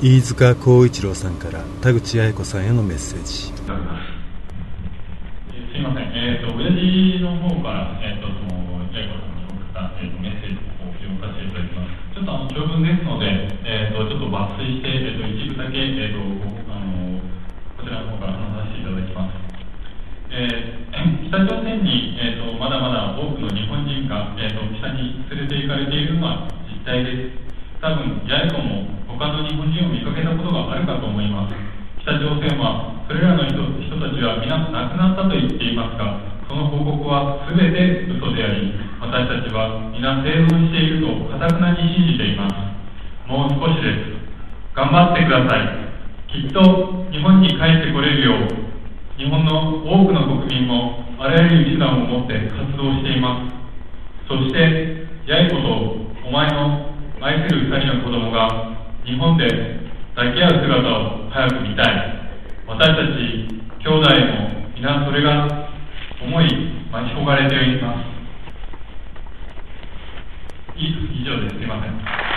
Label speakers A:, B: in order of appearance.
A: 飯塚浩一郎さんから田口八重子さんへのメッセージす
B: いません、えーと、親父の方から、えーと、その八重子さんに送った、えーと、メッセージを読ませていただきます。ちょっとあの長文ですので、えー、とちょっと抜粋して、えー、と一部だけ、えー、とあのこちらの方から話させていただきます。えー、北朝鮮に、えー、とまだまだ多くの日本人が、えー、と北に連れて行かれているのは実態です。多分八重子も他の日本人を見かけたことがあるかと思います。北朝鮮はそれらの人人たちは皆亡くなったと言っていますがその報告は全て嘘であり私たちは皆生存しているとかたくなに信じています。もう少しです。頑張ってください。きっと日本に帰ってこれるよう日本の多くの国民もあらゆる手段を持って活動しています。そして八重子とお前の愛する2人の子供が日本で抱き合う姿を早く見たい。私たち兄弟も皆それが思い巻き込まれています。以上です。すいません。